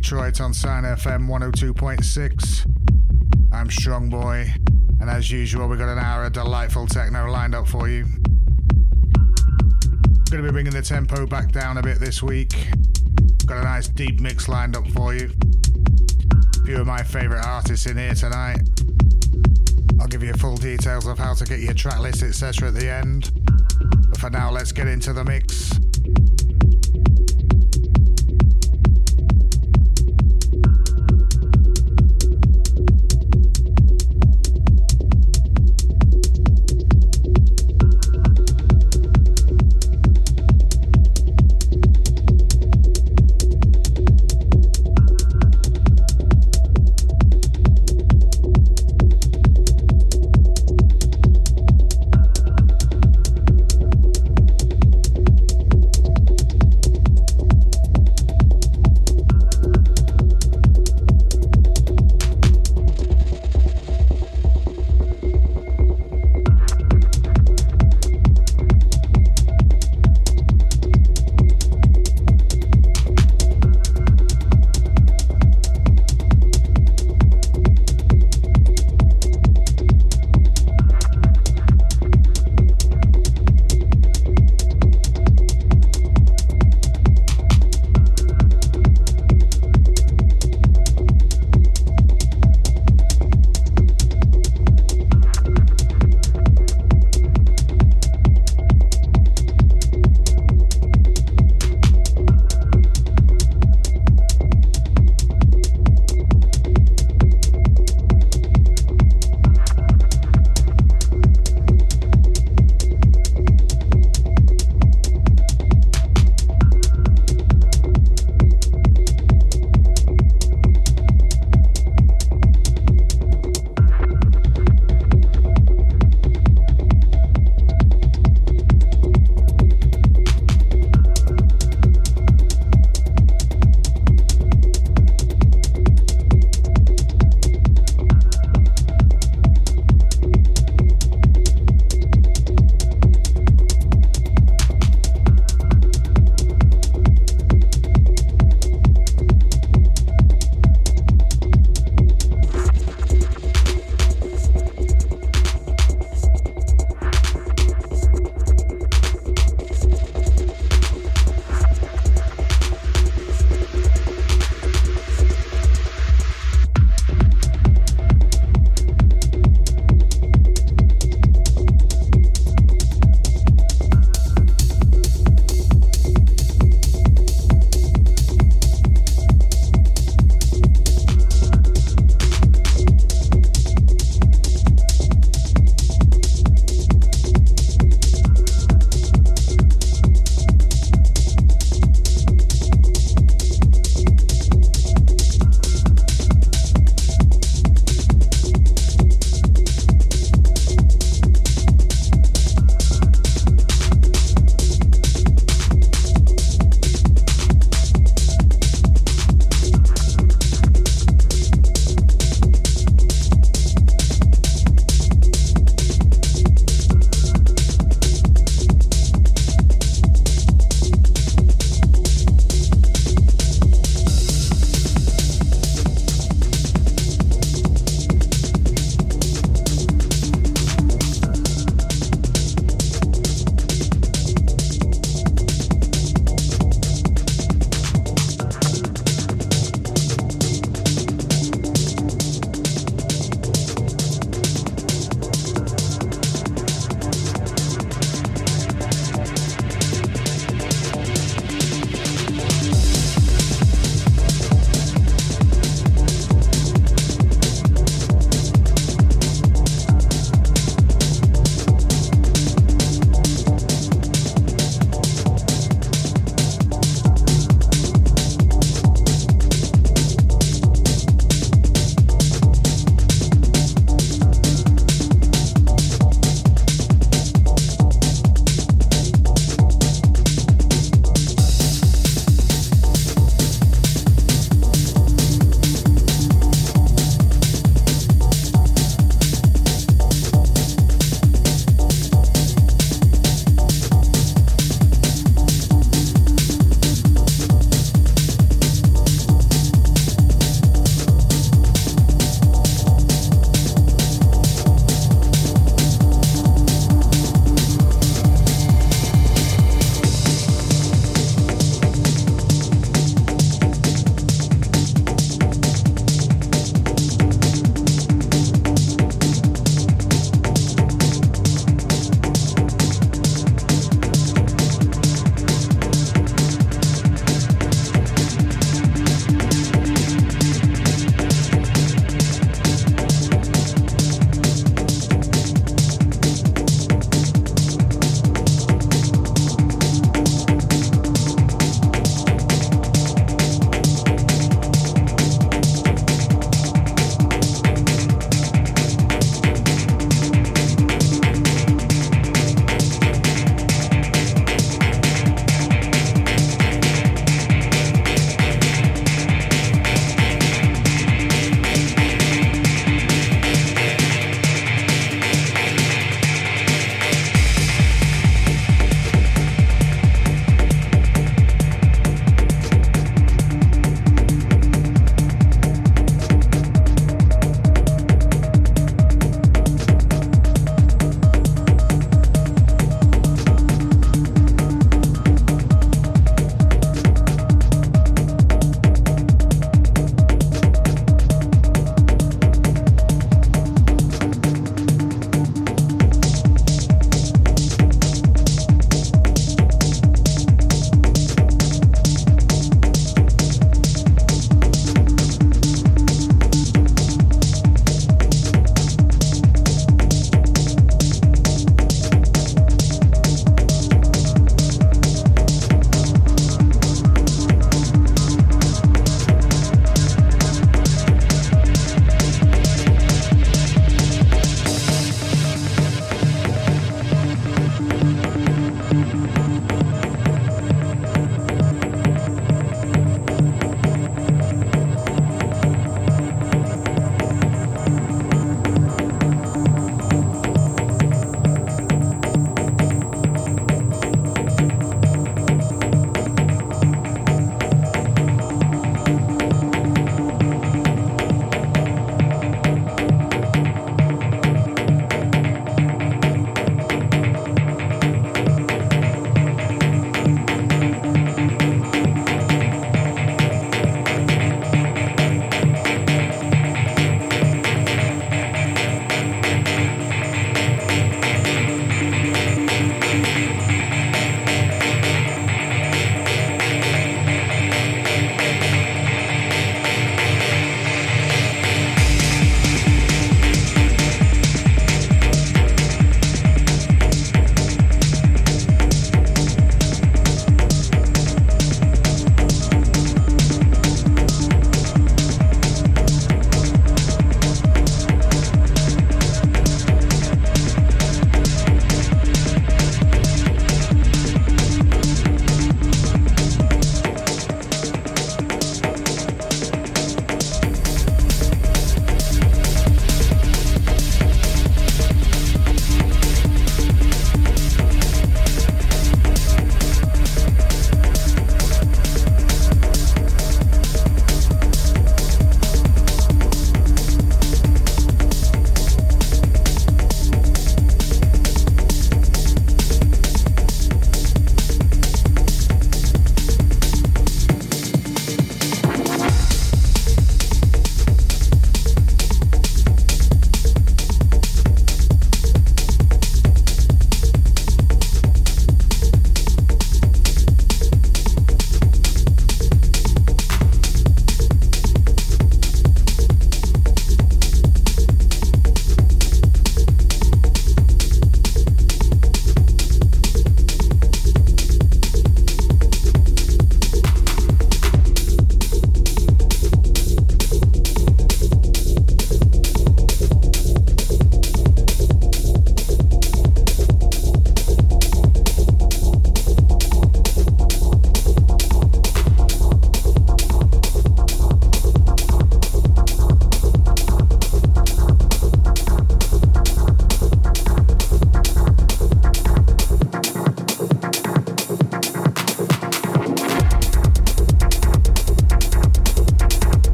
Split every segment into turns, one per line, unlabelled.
Detroit on Sine FM 102.6. I'm Strong Boy, and as usual, we've got an hour of delightful techno lined up for you. Going to be bringing the tempo back down a bit this week. Got a nice deep mix lined up for you. A few of my favourite artists in here tonight. I'll give you full details of how to get your track list, etc. at the end. But for now, let's get into the mix.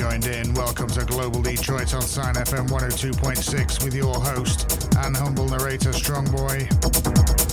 Joined in. Welcome to Global Detroit on Sine FM 102.6 with your host and humble narrator Strongboy.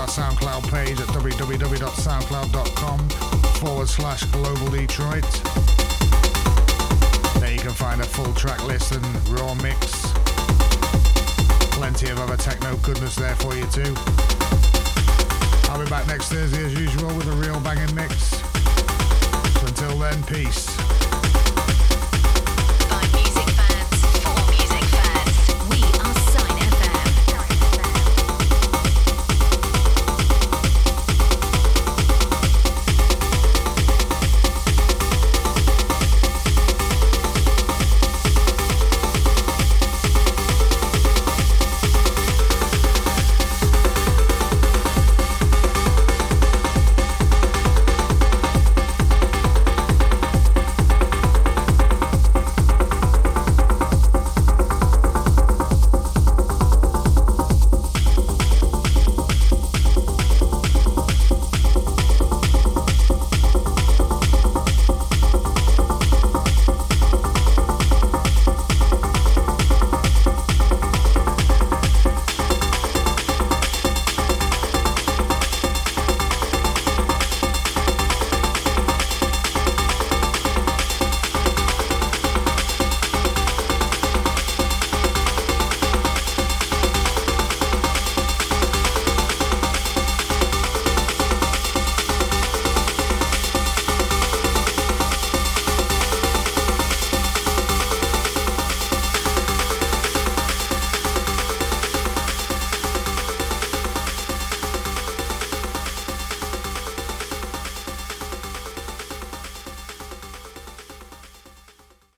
Our SoundCloud page at www.soundcloud.com forward slash global Detroit. There you can find a full track list and raw mix. Plenty of other techno goodness there for you too. I'll be back next Thursday as usual with a real banging mix. Until then, peace.